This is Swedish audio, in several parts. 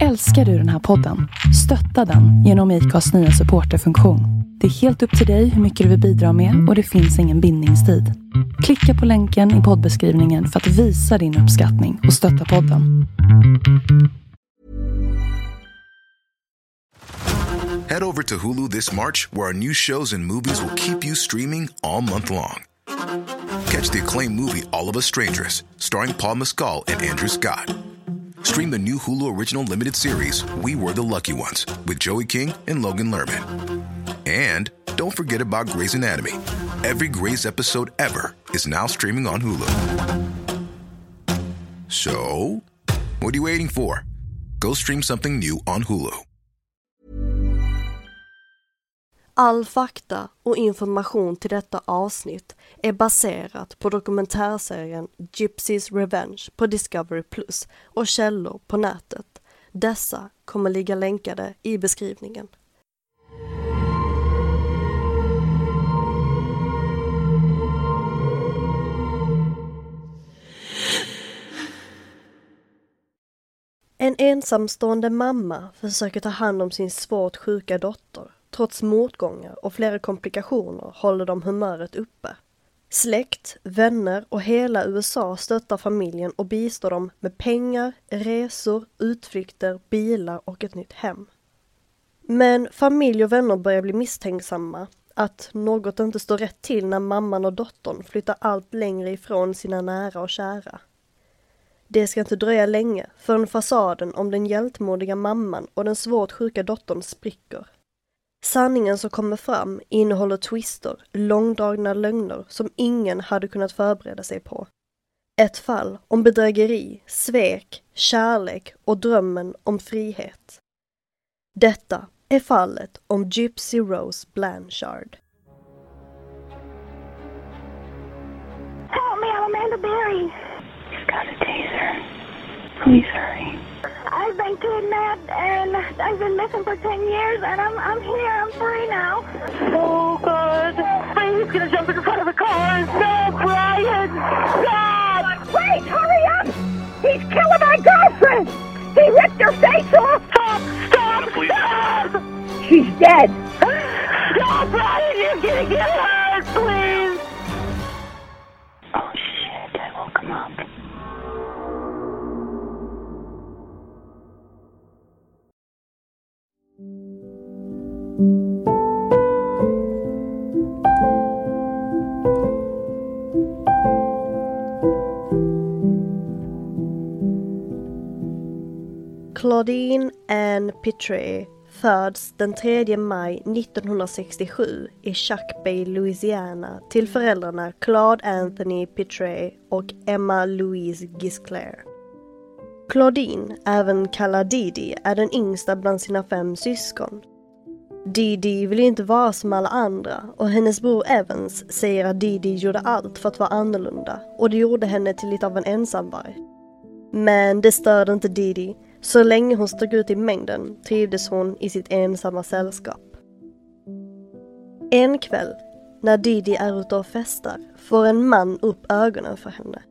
Älskar du den här podden? Stötta den genom IKAs nya supporterfunktion. Det är helt upp till dig hur mycket du vill bidra med och det finns ingen bindningstid. Klicka på länken i poddbeskrivningen för att visa din uppskattning och stötta podden. Head over to Hulu this March, where our new shows and movies will keep you streaming all month long. Catch the acclaimed movie All of Us Strangers, starring Paul Mescal and Andrew Scott. Stream the new Hulu original limited series We Were the Lucky Ones with Joey King and Logan Lerman. And don't forget about Grey's Anatomy. Every Grey's episode ever is now streaming on Hulu. So, what are you waiting for? Go stream something new on Hulu. All fakta och information till detta avsnitt är baserat på dokumentärserien Gypsies Revenge på Discovery Plus och källor på nätet. Dessa kommer ligga länkade i beskrivningen. En ensamstående mamma försöker ta hand om sin svårt sjuka dotter. Trots motgångar och flera komplikationer håller de humöret uppe. Släkt, vänner och hela USA stöttar familjen och bistår dem med pengar, resor, utflykter, bilar och ett nytt hem. Men familj och vänner börjar bli misstänksamma att något inte står rätt till när mamman och dottern flyttar allt längre ifrån sina nära och kära. Det ska inte dröja länge förrän fasaden om den hjältmodiga mamman och den svårt sjuka dottern spricker. Sanningen som kommer fram innehåller twister, långdragna lögner som ingen hade kunnat förbereda sig på. Ett fall om bedrägeri, svek, kärlek och drömmen om frihet. Detta är fallet om Gypsy Rose Blanchard. Help me, I'm Amanda Berry. He's got a taser. Please hurry. I've been kidnapped and I've been missing for 10 years and I'm, I'm here. I'm free now. Oh, God. He's going to jump in front of the car. No, Brian. Stop. Wait, hurry up! He's killing my girlfriend! He ripped her face off! Stop. Stop. Stop. She's dead! No, Brian, you're going to get hurt. Please. Claudine Anne Pitre föds den 3 maj 1967 i Chuck Bay, Louisiana till föräldrarna Claude Anthony Pitre och Emma Louise Gisclair. Claudine, även kallad Didi, är den yngsta bland sina fem syskon. Didi vill inte vara som alla andra och hennes bror Evans säger att Didi gjorde allt för att vara annorlunda och det gjorde henne till lite av en ensamvarg. Men det störde inte Didi. Så länge hon stod ut i mängden trivdes hon i sitt ensamma sällskap. En kväll, när Didi är ute och festar, får en man upp ögonen för henne.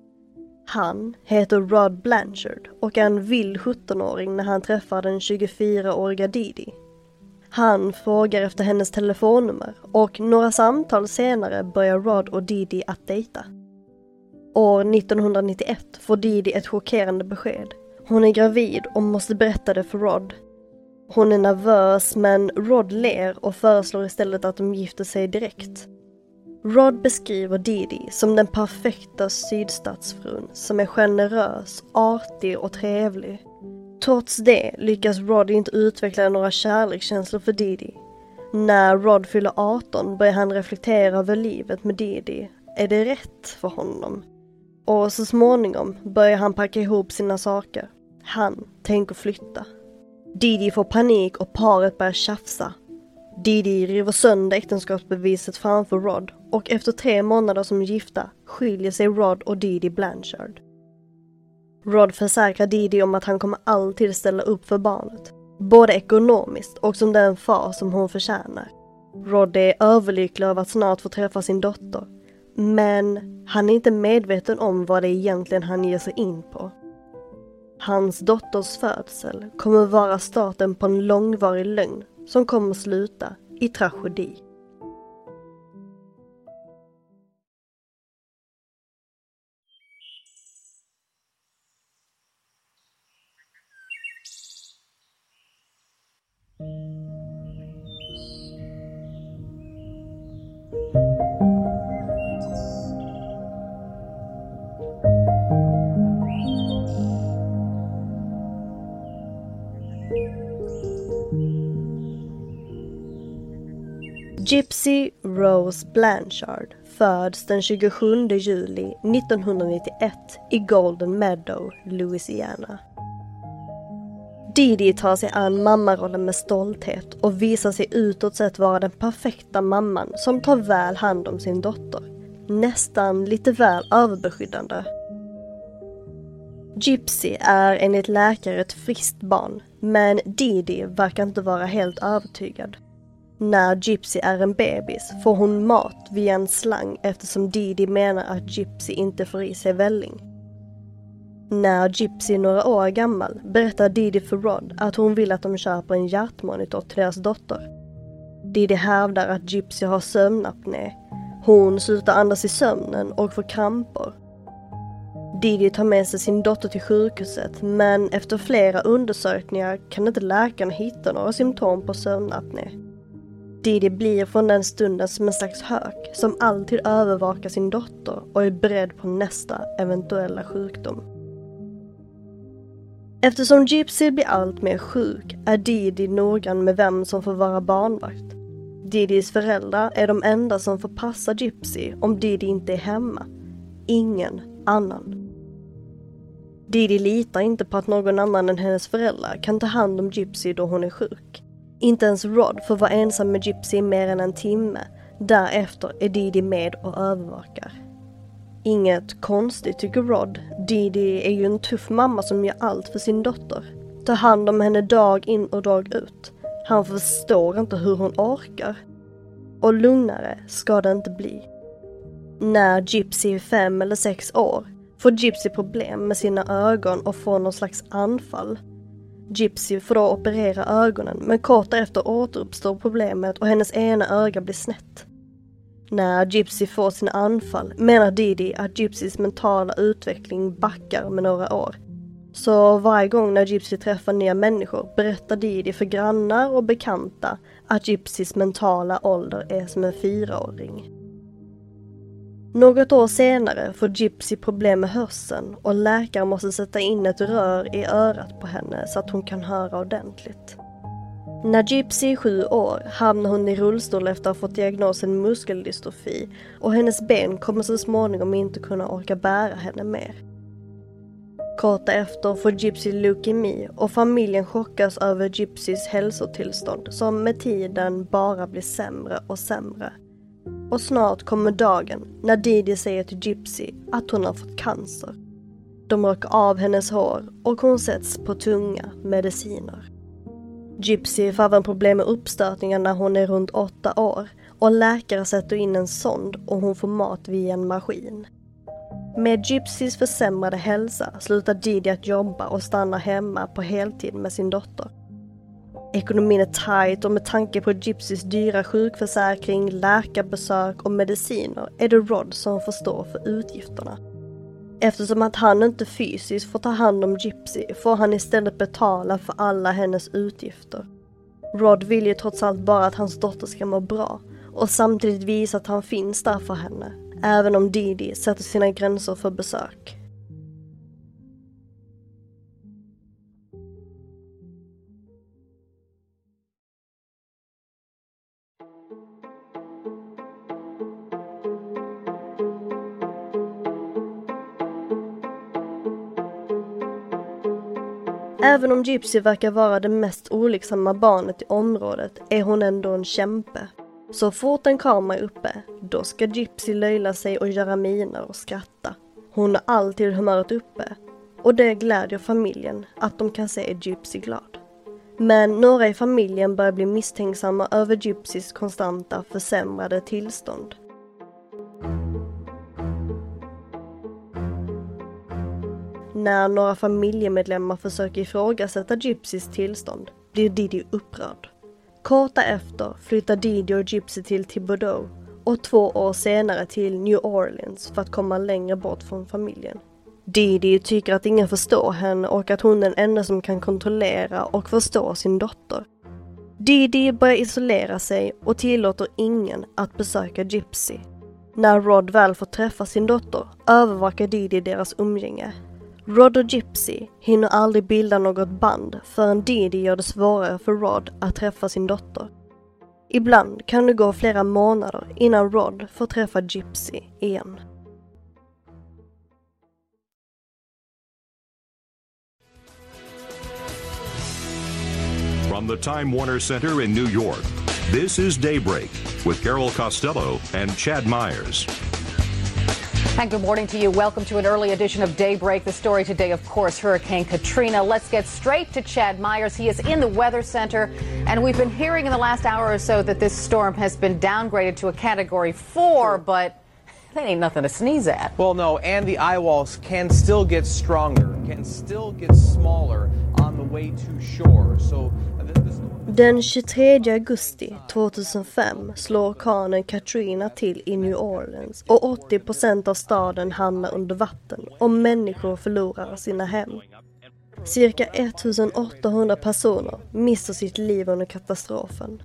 Han heter Rod Blanchard och är en vild 17-åring när han träffar den 24-åriga Didi. Han frågar efter hennes telefonnummer och några samtal senare börjar Rod och Didi att dejta. År 1991 får Didi ett chockerande besked. Hon är gravid och måste berätta det för Rod. Hon är nervös men Rod ler och föreslår istället att de gifter sig direkt. Rod beskriver Didi som den perfekta sydstatsfrun som är generös, artig och trevlig. Trots det lyckas Rod inte utveckla några kärlekskänslor för Didi. När Rod fyller 18 börjar han reflektera över livet med Didi. Är det rätt för honom? Och så småningom börjar han packa ihop sina saker. Han tänker flytta. Didi får panik och paret börjar tjafsa. Didi river sönder äktenskapsbeviset framför Rod och efter tre månader som gifta skiljer sig Rod och Didi Blanchard. Rod försäkrar Didi om att han kommer alltid ställa upp för barnet. Både ekonomiskt och som den far som hon förtjänar. Rod är överlycklig över att snart få träffa sin dotter. Men han är inte medveten om vad det är egentligen han ger sig in på. Hans dotters födsel kommer vara starten på en långvarig lögn som kommer sluta i tragedi. Gypsy Rose Blanchard föds den 27 juli 1991 i Golden Meadow, Louisiana. Didi tar sig an mammarollen med stolthet och visar sig utåt sett vara den perfekta mamman som tar väl hand om sin dotter. Nästan lite väl överbeskyddande. Gypsy är enligt läkare ett friskt barn, men Didi verkar inte vara helt övertygad. När Gypsy är en bebis får hon mat via en slang eftersom Didi menar att Gypsy inte får i sig välling. När Gypsy är några år gammal berättar Didi för Rod att hon vill att de köper en hjärtmonitor till deras dotter. Didi hävdar att Gypsy har sömnapné. Hon slutar andas i sömnen och får kramper. Didi tar med sig sin dotter till sjukhuset men efter flera undersökningar kan inte läkarna hitta några symptom på sömnapné. Didi blir från den stunden som en slags hök som alltid övervakar sin dotter och är beredd på nästa eventuella sjukdom. Eftersom Gypsy blir allt mer sjuk är Didi noggrann med vem som får vara barnvakt. Didis föräldrar är de enda som får passa Gypsy om Didi inte är hemma. Ingen annan. Didi litar inte på att någon annan än hennes föräldrar kan ta hand om Gypsy då hon är sjuk. Inte ens Rod får vara ensam med Gypsy i mer än en timme. Därefter är Didi med och övervakar. Inget konstigt tycker Rod. Didi är ju en tuff mamma som gör allt för sin dotter. Tar hand om henne dag in och dag ut. Han förstår inte hur hon orkar. Och lugnare ska det inte bli. När Gypsy är fem eller sex år får Gypsy problem med sina ögon och får någon slags anfall. Gypsy får då operera ögonen men kort därefter återuppstår problemet och hennes ena öga blir snett. När Gypsy får sina anfall menar Didi att Gypsys mentala utveckling backar med några år. Så varje gång när Gypsy träffar nya människor berättar Didi för grannar och bekanta att Gypsys mentala ålder är som en fyraåring. Något år senare får Gypsy problem med hörseln och läkaren måste sätta in ett rör i örat på henne så att hon kan höra ordentligt. När Gypsy är sju år hamnar hon i rullstol efter att ha fått diagnosen muskeldystrofi och hennes ben kommer så småningom inte kunna orka bära henne mer. Kort därefter får Gypsy leukemi och familjen chockas över Gypsys hälsotillstånd som med tiden bara blir sämre och sämre. Och snart kommer dagen när Didi säger till Gypsy att hon har fått cancer. De rakar av hennes hår och hon sätts på tunga mediciner. Gypsy får även problem med uppstötningar när hon är runt åtta år och läkare sätter in en sond och hon får mat via en maskin. Med Gypsys försämrade hälsa slutar Didi att jobba och stannar hemma på heltid med sin dotter. Ekonomin är tight och med tanke på Gypsys dyra sjukförsäkring, läkarbesök och mediciner är det Rod som får stå för utgifterna. Eftersom att han inte fysiskt får ta hand om Gypsy får han istället betala för alla hennes utgifter. Rod vill ju trots allt bara att hans dotter ska må bra och samtidigt visa att han finns där för henne, även om Didi sätter sina gränser för besök. Mm. Även om Gypsy verkar vara det mest olycksamma barnet i området är hon ändå en kämpe. Så fort en kamera är uppe, då ska Gypsy löjla sig och göra miner och skratta. Hon har alltid humöret uppe och det glädjer familjen att de kan se Gypsy glad. Men några i familjen börjar bli misstänksamma över Gypsys konstanta försämrade tillstånd. När några familjemedlemmar försöker ifrågasätta Gypsys tillstånd blir Didi upprörd. Kort därefter flyttar Didi och Gypsy till Thibodeau och två år senare till New Orleans för att komma längre bort från familjen. Didi tycker att ingen förstår henne och att hon är den enda som kan kontrollera och förstå sin dotter. Didi börjar isolera sig och tillåter ingen att besöka Gypsy. När Rod väl får träffa sin dotter övervakar Didi deras umgänge. Rod och Gypsy hinner aldrig bilda något band förrän Didi gör det svårare för Rod att träffa sin dotter. Ibland kan det gå flera månader innan Rod får träffa Gypsy igen. From the Time Warner Center in New York, this is Daybreak with Carol Costello and Chad Myers. And good morning to you. Welcome to an early edition of Daybreak. The story today, of course, Hurricane Katrina. Let's get straight to Chad Myers. He is in the Weather Center, and we've been hearing in the last hour or so that this storm has been downgraded to a Category 4, but that ain't nothing to sneeze at. Well, no, and the eye walls can still get stronger, can still get smaller on the way to shore. So th- this Den 23 augusti 2005 slår orkanen Katrina till i New Orleans och 80% av staden hamnar under vatten och människor förlorar sina hem. Cirka 1800 personer mister sitt liv under katastrofen.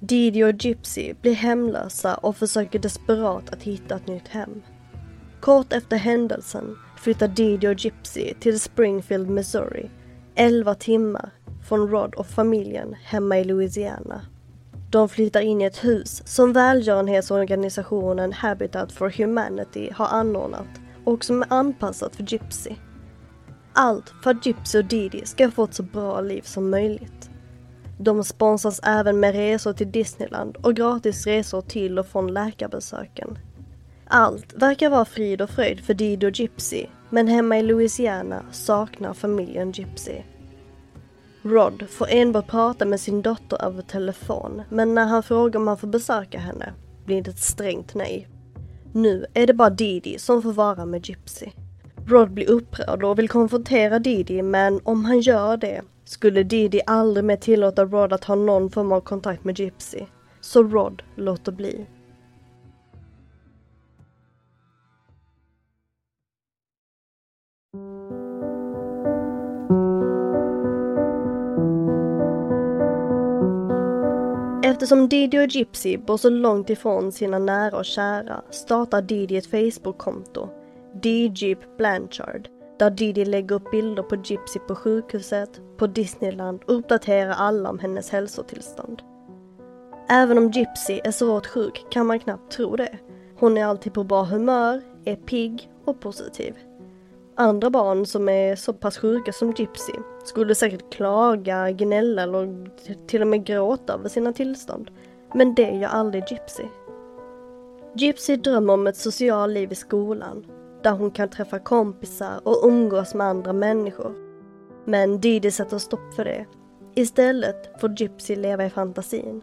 Didi och Gypsy blir hemlösa och försöker desperat att hitta ett nytt hem. Kort efter händelsen flyttar Didi och Gypsy till Springfield, Missouri, 11 timmar från Rod och familjen hemma i Louisiana. De flyttar in i ett hus som välgörenhetsorganisationen Habitat for Humanity har anordnat och som är anpassat för Gypsy. Allt för att Gypsy och Didi ska få ett så bra liv som möjligt. De sponsras även med resor till Disneyland och gratis resor till och från läkarbesöken. Allt verkar vara frid och fröjd för Didi och Gypsy, men hemma i Louisiana saknar familjen Gypsy. Rod får enbart prata med sin dotter över telefon, men när han frågar om han får besöka henne blir det ett strängt nej. Nu är det bara Didi som får vara med Gypsy. Rod blir upprörd och vill konfrontera Didi, men om han gör det skulle Didi aldrig mer tillåta Rod att ha någon form av kontakt med Gypsy. Så Rod låter bli. Eftersom Didi och Gypsy bor så långt ifrån sina nära och kära startar Didi ett Facebook-konto, Djip Blanchard, där Didi lägger upp bilder på Gypsy på sjukhuset, på Disneyland och uppdaterar alla om hennes hälsotillstånd. Även om Gypsy är svårt sjuk kan man knappt tro det. Hon är alltid på bra humör, är pigg och positiv. Andra barn som är så pass sjuka som Gypsy skulle säkert klaga, gnälla eller till och med gråta över sina tillstånd. Men det gör aldrig Gypsy. Gypsy drömmer om ett socialt liv i skolan, där hon kan träffa kompisar och umgås med andra människor. Men Didi sätter stopp för det. Istället får Gypsy leva i fantasin.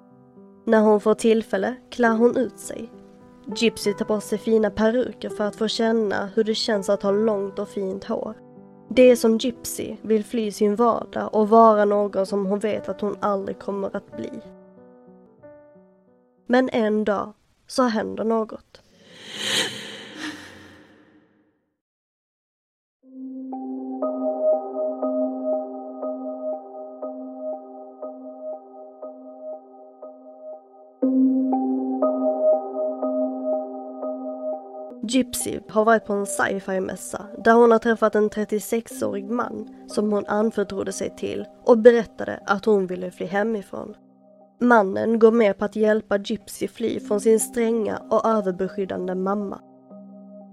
När hon får tillfälle klär hon ut sig Gypsy tar på sig fina peruker för att få känna hur det känns att ha långt och fint hår. Det är som Gypsy vill fly sin vardag och vara någon som hon vet att hon aldrig kommer att bli. Men en dag så händer något. Gypsy har varit på en sci-fi-mässa där hon har träffat en 36-årig man som hon anförtrodde sig till och berättade att hon ville fly hemifrån. Mannen går med på att hjälpa Gypsy fly från sin stränga och överbeskyddande mamma.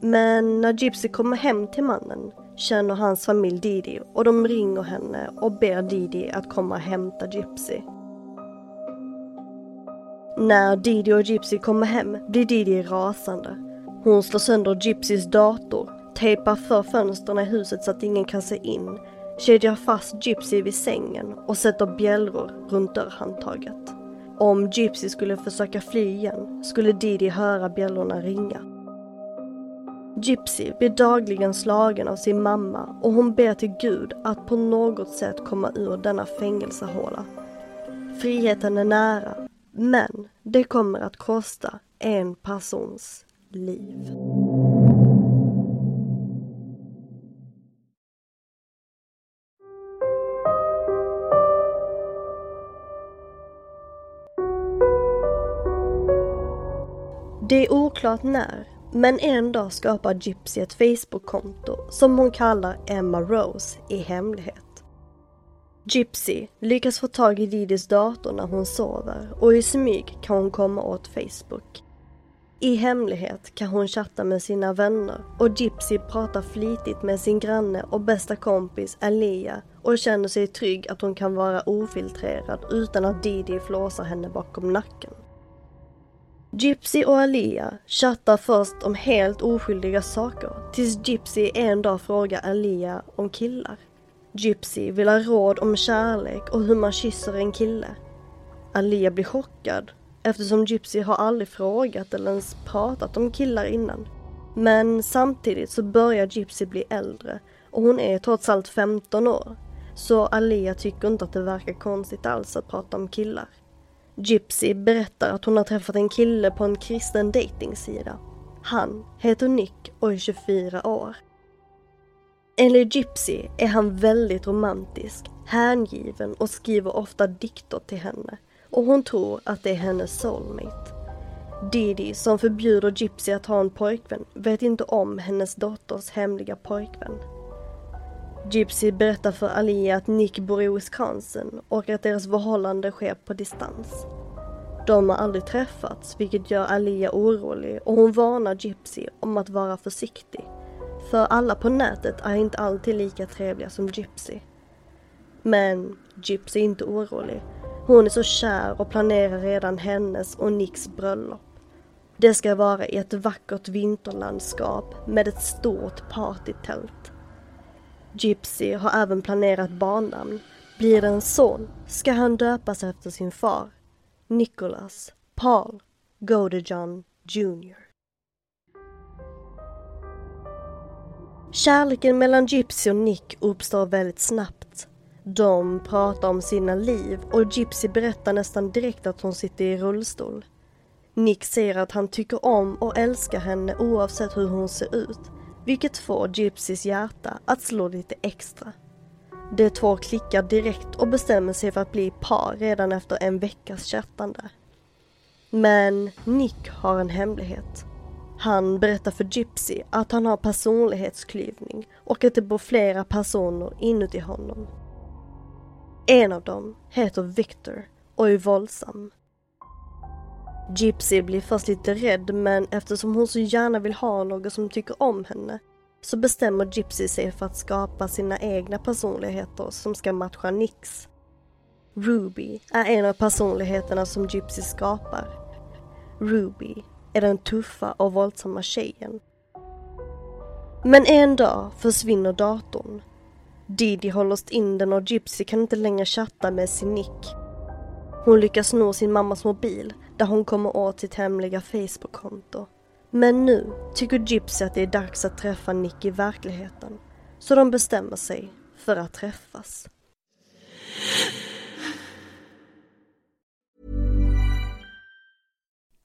Men när Gypsy kommer hem till mannen känner hans familj Didi och de ringer henne och ber Didi att komma och hämta Gypsy. När Didi och Gypsy kommer hem blir Didi rasande hon slår sönder Gypsys dator, tejpar för fönstren i huset så att ingen kan se in, kedjar fast Gypsy vid sängen och sätter bjällror runt dörrhandtaget. Om Gypsy skulle försöka fly igen skulle Didi höra bjällrorna ringa. Gypsy blir dagligen slagen av sin mamma och hon ber till Gud att på något sätt komma ur denna fängelsehåla. Friheten är nära, men det kommer att kosta en persons liv. Det är oklart när, men en dag skapar Gypsy ett Facebook-konto som hon kallar Emma Rose i hemlighet. Gypsy lyckas få tag i Didis dator när hon sover och i smyg kan hon komma åt Facebook. I hemlighet kan hon chatta med sina vänner och Gypsy pratar flitigt med sin granne och bästa kompis Alia och känner sig trygg att hon kan vara ofiltrerad utan att Didi flåsar henne bakom nacken. Gypsy och Alia chattar först om helt oskyldiga saker tills Gypsy en dag frågar Alia om killar. Gypsy vill ha råd om kärlek och hur man kysser en kille. Alia blir chockad eftersom Gypsy har aldrig frågat eller ens pratat om killar innan. Men samtidigt så börjar Gypsy bli äldre och hon är trots allt 15 år. Så Alia tycker inte att det verkar konstigt alls att prata om killar. Gypsy berättar att hon har träffat en kille på en kristen dejtingsida. Han heter Nick och är 24 år. Enligt Gypsy är han väldigt romantisk, hängiven och skriver ofta dikter till henne och hon tror att det är hennes soulmate. Didi, som förbjuder Gypsy att ha en pojkvän, vet inte om hennes dotters hemliga pojkvän. Gypsy berättar för Alia att Nick bor i Wisconsin och att deras förhållande sker på distans. De har aldrig träffats, vilket gör Alia orolig och hon varnar Gypsy om att vara försiktig. För alla på nätet är inte alltid lika trevliga som Gypsy. Men Gypsy är inte orolig. Hon är så kär och planerar redan hennes och Nicks bröllop. Det ska vara i ett vackert vinterlandskap med ett stort partytält. Gypsy har även planerat barnnamn. Blir det en son ska han döpas efter sin far, Nicholas Paul Godejohn Jr. Kärleken mellan Gypsy och Nick uppstår väldigt snabbt. De pratar om sina liv och Gypsy berättar nästan direkt att hon sitter i rullstol. Nick säger att han tycker om och älskar henne oavsett hur hon ser ut vilket får Gypsys hjärta att slå lite extra. De två klickar direkt och bestämmer sig för att bli par redan efter en veckas chattande. Men Nick har en hemlighet. Han berättar för Gypsy att han har personlighetsklyvning och att det bor flera personer inuti honom. En av dem heter Victor och är våldsam. Gypsy blir först lite rädd men eftersom hon så gärna vill ha någon som tycker om henne så bestämmer Gypsy sig för att skapa sina egna personligheter som ska matcha Nicks. Ruby är en av personligheterna som Gypsy skapar. Ruby är den tuffa och våldsamma tjejen. Men en dag försvinner datorn. Didi har låst in den och Gypsy kan inte längre chatta med sin Nick. Hon lyckas sno sin mammas mobil där hon kommer åt sitt hemliga Facebook-konto. Men nu tycker Gypsy att det är dags att träffa Nick i verkligheten. Så de bestämmer sig för att träffas.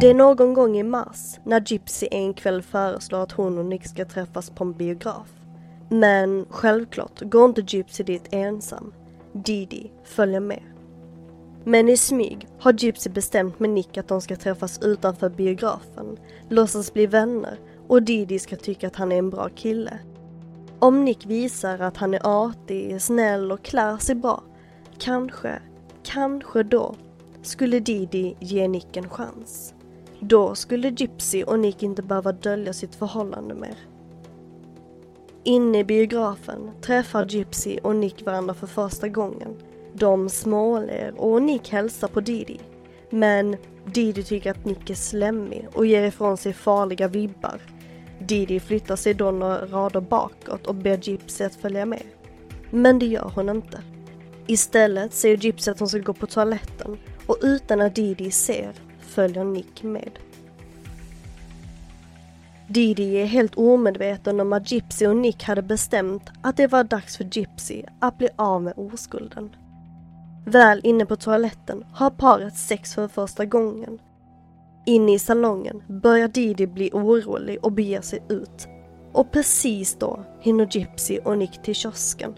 Det är någon gång i mars när Gypsy en kväll föreslår att hon och Nick ska träffas på en biograf. Men självklart går inte Gypsy dit ensam. Didi följer med. Men i smyg har Gypsy bestämt med Nick att de ska träffas utanför biografen, låtsas bli vänner och Didi ska tycka att han är en bra kille. Om Nick visar att han är artig, snäll och klär sig bra, kanske, kanske då skulle Didi ge Nick en chans. Då skulle Gypsy och Nick inte behöva dölja sitt förhållande mer. Inne i biografen träffar Gypsy och Nick varandra för första gången. De småler och Nick hälsar på Didi. Men Didi tycker att Nick är slemmig och ger ifrån sig farliga vibbar. Didi flyttar sig då några rader bakåt och ber Gypsy att följa med. Men det gör hon inte. Istället säger Gypsy att hon ska gå på toaletten och utan att Didi ser följer Nick med. Didi är helt omedveten om att Gypsy och Nick hade bestämt att det var dags för Gypsy att bli av med oskulden. Väl inne på toaletten har paret sex för första gången. Inne i salongen börjar Didi bli orolig och beger sig ut. Och precis då hinner Gypsy och Nick till kiosken.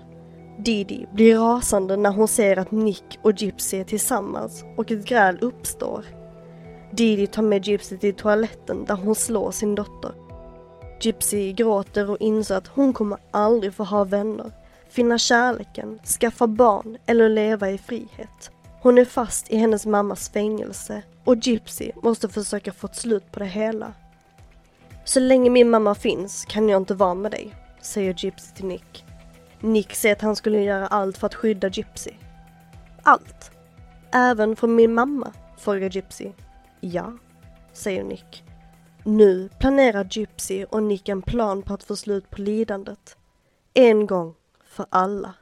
Didi blir rasande när hon ser att Nick och Gypsy är tillsammans och ett gräl uppstår. Didi tar med Gypsy till toaletten där hon slår sin dotter. Gypsy gråter och inser att hon kommer aldrig få ha vänner, finna kärleken, skaffa barn eller leva i frihet. Hon är fast i hennes mammas fängelse och Gypsy måste försöka få ett slut på det hela. Så länge min mamma finns kan jag inte vara med dig, säger Gypsy till Nick. Nick säger att han skulle göra allt för att skydda Gypsy. Allt? Även från min mamma? frågar Gypsy. Ja, säger Nick. Nu planerar Gypsy och Nick en plan på att få slut på lidandet. En gång för alla.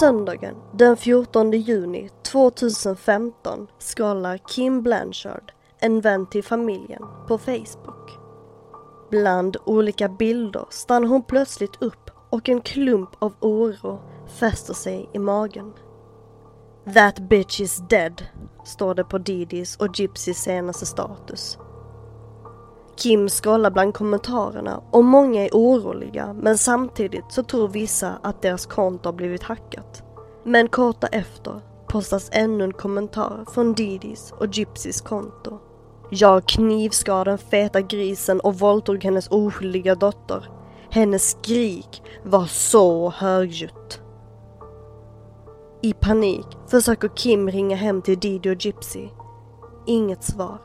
Söndagen den 14 juni 2015 skalar Kim Blanchard, en vän till familjen, på Facebook. Bland olika bilder stannar hon plötsligt upp och en klump av oro fäster sig i magen. That bitch is dead, står det på Didis och Gypsys senaste status. Kim scrollar bland kommentarerna och många är oroliga men samtidigt så tror vissa att deras konto har blivit hackat. Men kort efter postas ännu en kommentar från Didis och Gypsys konto. Jag knivskar den feta grisen och våldtog hennes oskyldiga dotter. Hennes skrik var så högljutt. I panik försöker Kim ringa hem till Didi och Gypsy. Inget svar.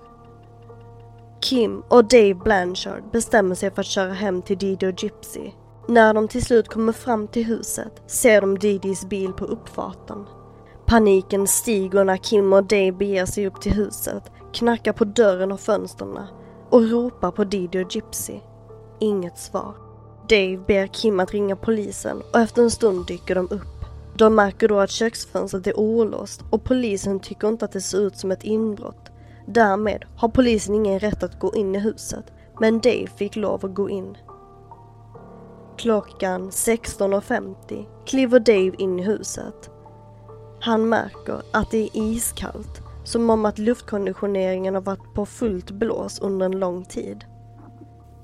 Kim och Dave Blanchard bestämmer sig för att köra hem till Didi och Gypsy. När de till slut kommer fram till huset ser de Didis bil på uppfarten. Paniken stiger när Kim och Dave beger sig upp till huset, knackar på dörren och fönstren och ropar på Didi och Gypsy. Inget svar. Dave ber Kim att ringa polisen och efter en stund dyker de upp. De märker då att köksfönstret är olåst och polisen tycker inte att det ser ut som ett inbrott. Därmed har polisen ingen rätt att gå in i huset, men Dave fick lov att gå in. Klockan 16.50 kliver Dave in i huset. Han märker att det är iskallt, som om att luftkonditioneringen har varit på fullt blås under en lång tid.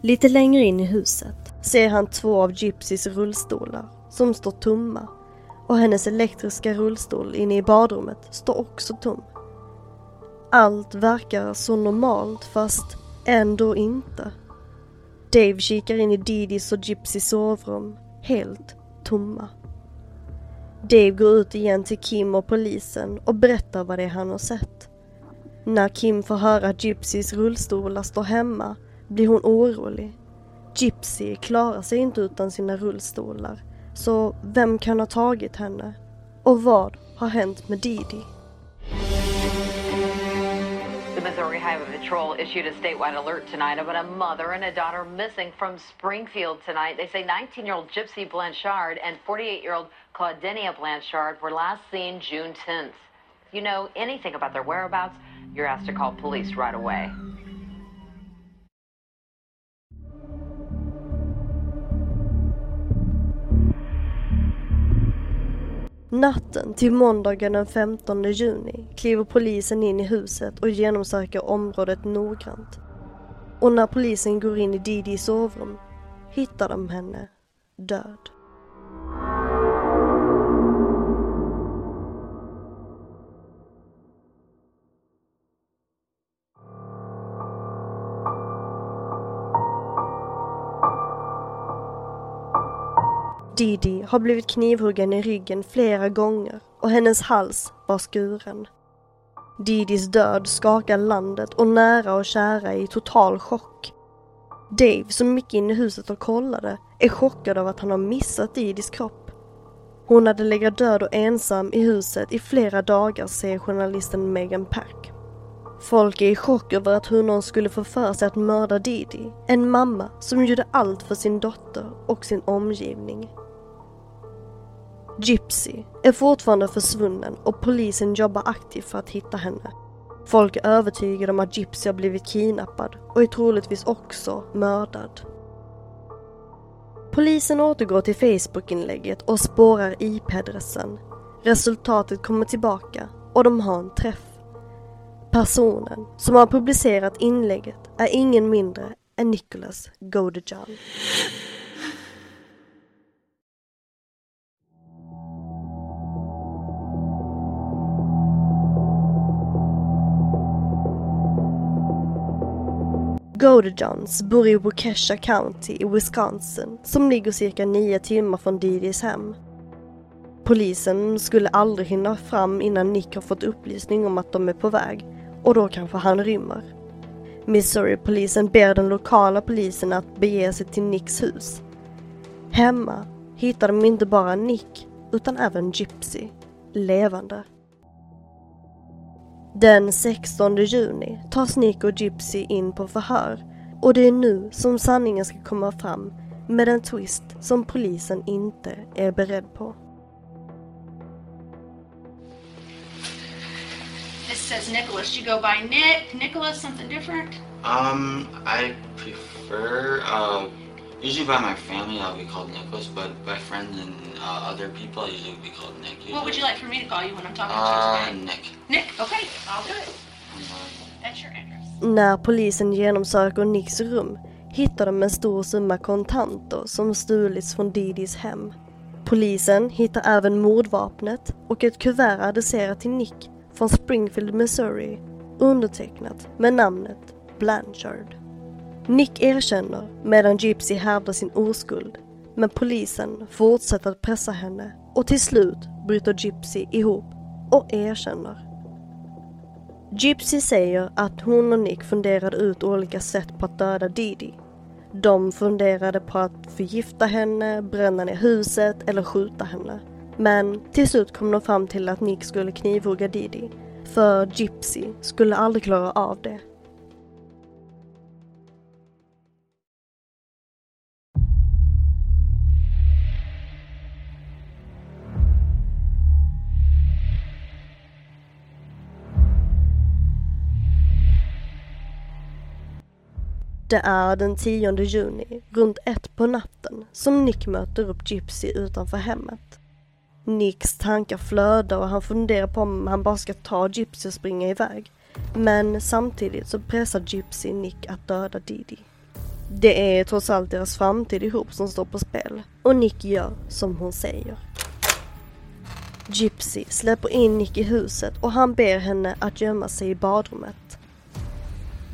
Lite längre in i huset ser han två av Gypsys rullstolar som står tomma och hennes elektriska rullstol inne i badrummet står också tom. Allt verkar så normalt fast ändå inte. Dave kikar in i Didis och Gypsys sovrum, helt tomma. Dave går ut igen till Kim och polisen och berättar vad det är han har sett. När Kim får höra att Gypsys rullstolar står hemma blir hon orolig. Gypsy klarar sig inte utan sina rullstolar, så vem kan ha tagit henne? Och vad har hänt med Didi? The Missouri Highway Patrol issued a statewide alert tonight about a mother and a daughter missing from Springfield tonight. They say 19-year-old Gypsy Blanchard and 48-year-old Claudenia Blanchard were last seen June 10th. If you know anything about their whereabouts, you're asked to call police right away. Natten till måndagen den 15 juni kliver polisen in i huset och genomsöker området noggrant. Och när polisen går in i Didis sovrum hittar de henne död. Didi har blivit knivhuggen i ryggen flera gånger och hennes hals var skuren. Didis död skakar landet och nära och kära är i total chock. Dave som gick in i huset och kollade är chockad av att han har missat Didis kropp. Hon hade legat död och ensam i huset i flera dagar säger journalisten Megan Pack. Folk är i chock över att hur någon skulle få för sig att mörda Didi, en mamma som gjorde allt för sin dotter och sin omgivning. Gypsy är fortfarande försvunnen och polisen jobbar aktivt för att hitta henne. Folk är övertygade om att Gypsy har blivit kidnappad och är troligtvis också mördad. Polisen återgår till Facebook-inlägget och spårar IP-adressen. Resultatet kommer tillbaka och de har en träff. Personen som har publicerat inlägget är ingen mindre än Nicholas Godejan. Godejohns bor i Waukesha County i Wisconsin som ligger cirka nio timmar från Didis hem. Polisen skulle aldrig hinna fram innan Nick har fått upplysning om att de är på väg och då kanske han rymmer. Missouri-polisen ber den lokala polisen att bege sig till Nicks hus. Hemma hittar de inte bara Nick utan även Gypsy, levande. Den 16 juni tas Nick och Gypsy in på förhör och det är nu som sanningen ska komma fram med en twist som polisen inte är beredd på. This says Nicholas. You go by Nick, Nicholas, something different? Um, I prefer, uh, usually by my family I'll be called Nicholas, but by friends and uh, other people I usually be called Nick. Usually. What would you like for me to call you when I'm talking Uh, to you? Nick. Nick, okay, I'll do it. That's your address. När polisen genomsöker Nicks rum hittar de en stor summa kontanter som stulits från Didis hem. Polisen hittar även mordvapnet och ett kuvert adresserat till Nick från Springfield, Missouri undertecknat med namnet Blanchard. Nick erkänner medan Gypsy hävdar sin oskuld men polisen fortsätter att pressa henne och till slut bryter Gypsy ihop och erkänner. Gypsy säger att hon och Nick funderade ut olika sätt på att döda Didi. De funderade på att förgifta henne, bränna ner huset eller skjuta henne. Men till slut kom de fram till att Nick skulle knivhugga Didi. För Gypsy skulle aldrig klara av det. Det är den 10 juni, runt ett på natten, som Nick möter upp Gypsy utanför hemmet. Nicks tankar flödar och han funderar på om han bara ska ta Gypsy och springa iväg. Men samtidigt så pressar Gypsy Nick att döda Didi. Det är trots allt deras framtid ihop som står på spel och Nick gör som hon säger. Gypsy släpper in Nick i huset och han ber henne att gömma sig i badrummet.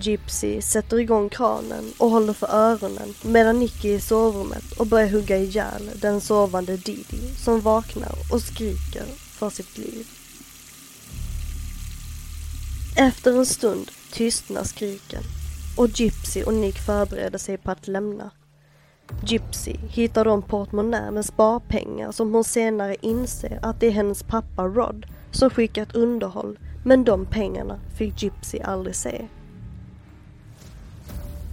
Gypsy sätter igång kranen och håller för öronen medan Nicky är i sovrummet och börjar hugga ihjäl den sovande Didi som vaknar och skriker för sitt liv. Efter en stund tystnar skriken och Gypsy och Nick förbereder sig på att lämna. Gypsy hittar de portmonnä med sparpengar som hon senare inser att det är hennes pappa Rod som skickat underhåll men de pengarna fick Gypsy aldrig se.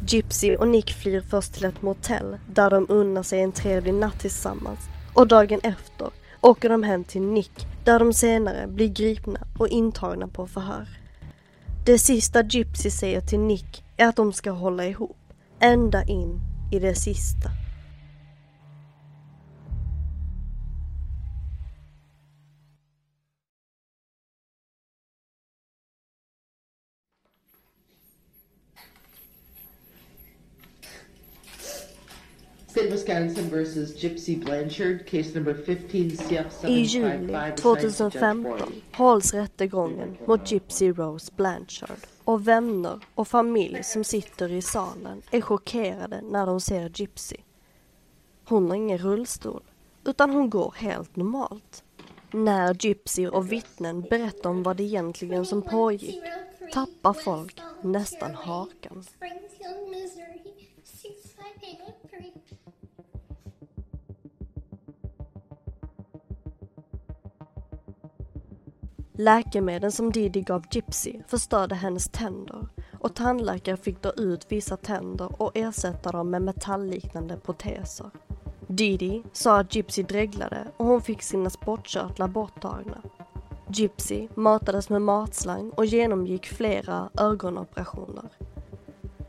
Gypsy och Nick flyr först till ett motell där de unnar sig en trevlig natt tillsammans och dagen efter åker de hem till Nick där de senare blir gripna och intagna på förhör. Det sista Gypsy säger till Nick är att de ska hålla ihop, ända in i det sista. State of Wisconsin versus Gypsy Blanchard, case number 15 CF I juli 2015 hålls rättegången mot Gypsy Rose Blanchard och vänner och familj som sitter i salen är chockerade när de ser Gypsy. Hon har ingen rullstol, utan hon går helt normalt. När Gypsy och vittnen berättar om vad det egentligen som pågick tappar folk nästan hakan. Läkemedel som Didi gav Gypsy förstörde hennes tänder och tandläkare fick då ut vissa tänder och ersätta dem med metallliknande proteser. Didi sa att Gypsy dreglade och hon fick sina sportkörtlar borttagna. Gypsy matades med matslang och genomgick flera ögonoperationer.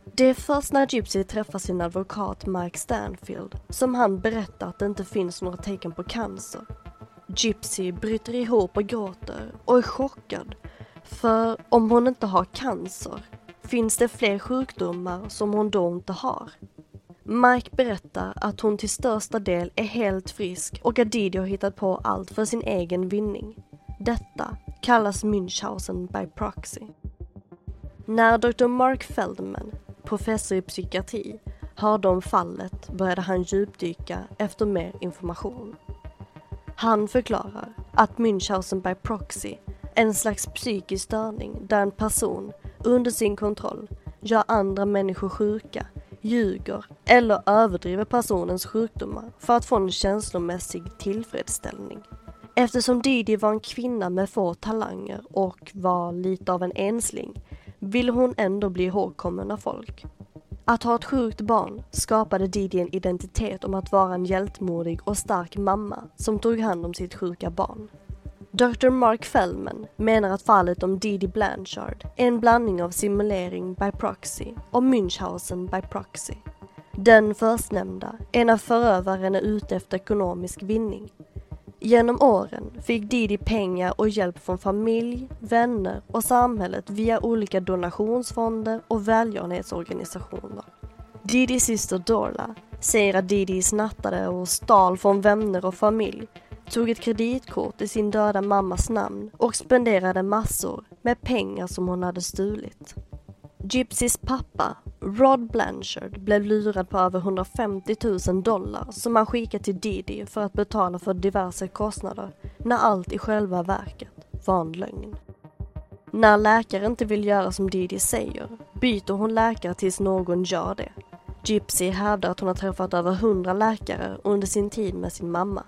Det är först när Gypsy träffar sin advokat Mike Stanfield som han berättar att det inte finns några tecken på cancer. Gypsy bryter ihop och gråter och är chockad. För om hon inte har cancer finns det fler sjukdomar som hon då inte har. Mike berättar att hon till största del är helt frisk och att Didi har hittat på allt för sin egen vinning. Detta kallas Münchhausen by proxy. När Dr. Mark Feldman, professor i psykiatri, hörde om fallet började han djupdyka efter mer information. Han förklarar att Münchhausen by proxy är en slags psykisk störning där en person under sin kontroll gör andra människor sjuka, ljuger eller överdriver personens sjukdomar för att få en känslomässig tillfredsställning. Eftersom Didi var en kvinna med få talanger och var lite av en ensling ville hon ändå bli ihågkommen av folk. Att ha ett sjukt barn skapade Didi en identitet om att vara en hjältmodig och stark mamma som tog hand om sitt sjuka barn. Dr. Mark Feldman menar att fallet om Didi Blanchard är en blandning av simulering by proxy och Münchhausen by proxy. Den förstnämnda är när förövaren är ute efter ekonomisk vinning. Genom åren fick Didi pengar och hjälp från familj, vänner och samhället via olika donationsfonder och välgörenhetsorganisationer. Didis syster Dorla säger att Didi snattade och stal från vänner och familj, tog ett kreditkort i sin döda mammas namn och spenderade massor med pengar som hon hade stulit. Gypsys pappa, Rod Blanchard, blev lurad på över 150 000 dollar som han skickade till Didi för att betala för diverse kostnader, när allt i själva verket var en lögn. När läkare inte vill göra som Didi säger byter hon läkare tills någon gör det. Gypsy hävdar att hon har träffat över 100 läkare under sin tid med sin mamma.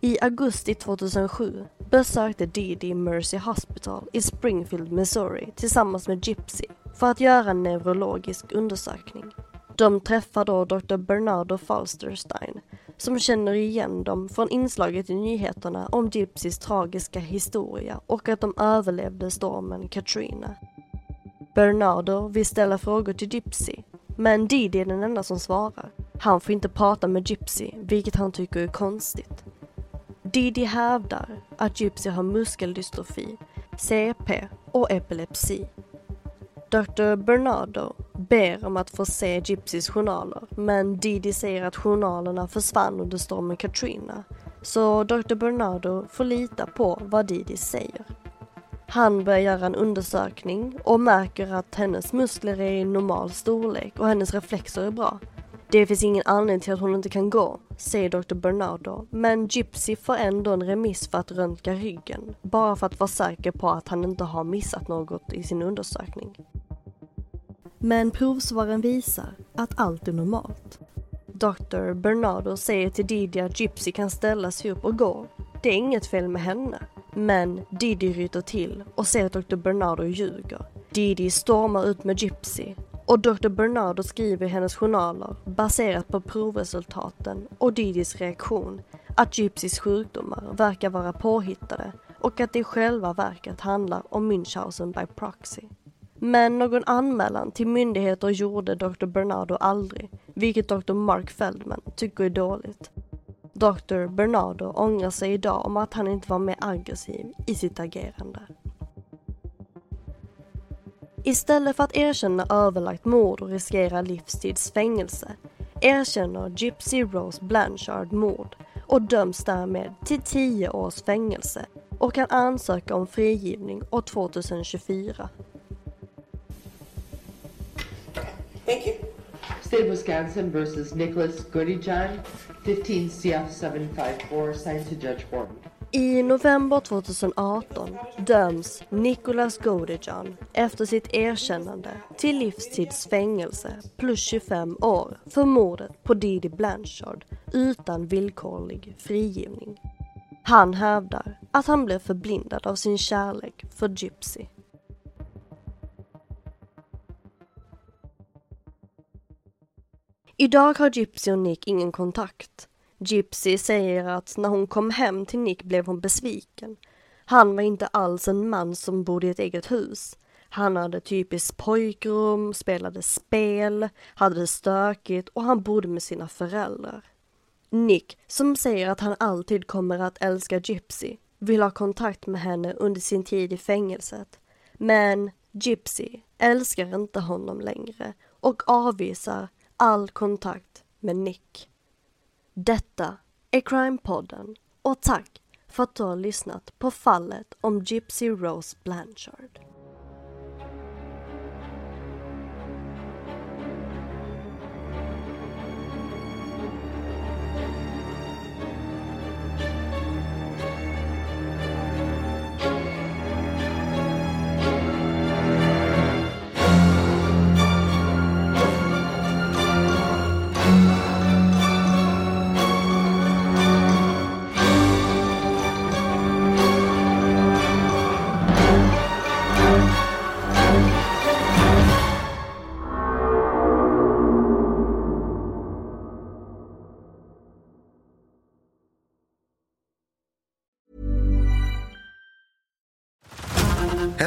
I augusti 2007 besökte Didi Mercy Hospital i Springfield, Missouri tillsammans med Gypsy för att göra en neurologisk undersökning. De träffar då Dr. Bernardo Falsterstein som känner igen dem från inslaget i nyheterna om Gypsys tragiska historia och att de överlevde stormen Katrina. Bernardo vill ställa frågor till Gypsy, men Didi är den enda som svarar. Han får inte prata med Gypsy, vilket han tycker är konstigt. Didi hävdar att Gypsy har muskeldystrofi, CP och epilepsi. Dr. Bernardo ber om att få se Gypsys journaler men Didi säger att journalerna försvann under stormen Katrina. Så Dr. Bernardo får lita på vad Didi säger. Han börjar göra en undersökning och märker att hennes muskler är i normal storlek och hennes reflexer är bra. Det finns ingen anledning till att hon inte kan gå, säger Dr. Bernardo, men Gypsy får ändå en remiss för att röntga ryggen, bara för att vara säker på att han inte har missat något i sin undersökning. Men provsvaren visar att allt är normalt. Dr. Bernardo säger till Didi att Gypsy kan ställa sig upp och gå. Det är inget fel med henne. Men Didi ryter till och säger att Dr. Bernardo ljuger. Didi stormar ut med Gypsy och Dr. Bernardo skriver i hennes journaler baserat på provresultaten och Didis reaktion att Gypsys sjukdomar verkar vara påhittade och att det i själva verket handlar om Münchhausen by proxy. Men någon anmälan till myndigheter gjorde Dr. Bernardo aldrig, vilket Dr. Mark Feldman tycker är dåligt. Dr. Bernardo ångrar sig idag om att han inte var mer aggressiv i sitt agerande. Istället för att erkänna överlagt mord och riskera livstids fängelse erkänner Gypsy Rose Blanchard mord och döms därmed till 10 års fängelse och kan ansöka om frigivning år 2024. Thank you. State of Wisconsin versus Nicholas Goodijohn, 15 CF 754, signed to Judge Horton. I november 2018 döms Nicholas Godijan efter sitt erkännande till livstidsfängelse plus 25 år för mordet på Didi Blanchard utan villkorlig frigivning. Han hävdar att han blev förblindad av sin kärlek för Gypsy. Idag har Gypsy och Nick ingen kontakt. Gypsy säger att när hon kom hem till Nick blev hon besviken. Han var inte alls en man som bodde i ett eget hus. Han hade typiskt pojkrum, spelade spel, hade det stökigt och han bodde med sina föräldrar. Nick, som säger att han alltid kommer att älska Gypsy, vill ha kontakt med henne under sin tid i fängelset. Men Gypsy älskar inte honom längre och avvisar all kontakt med Nick. Detta är Crime-podden och tack för att du har lyssnat på fallet om Gypsy Rose Blanchard.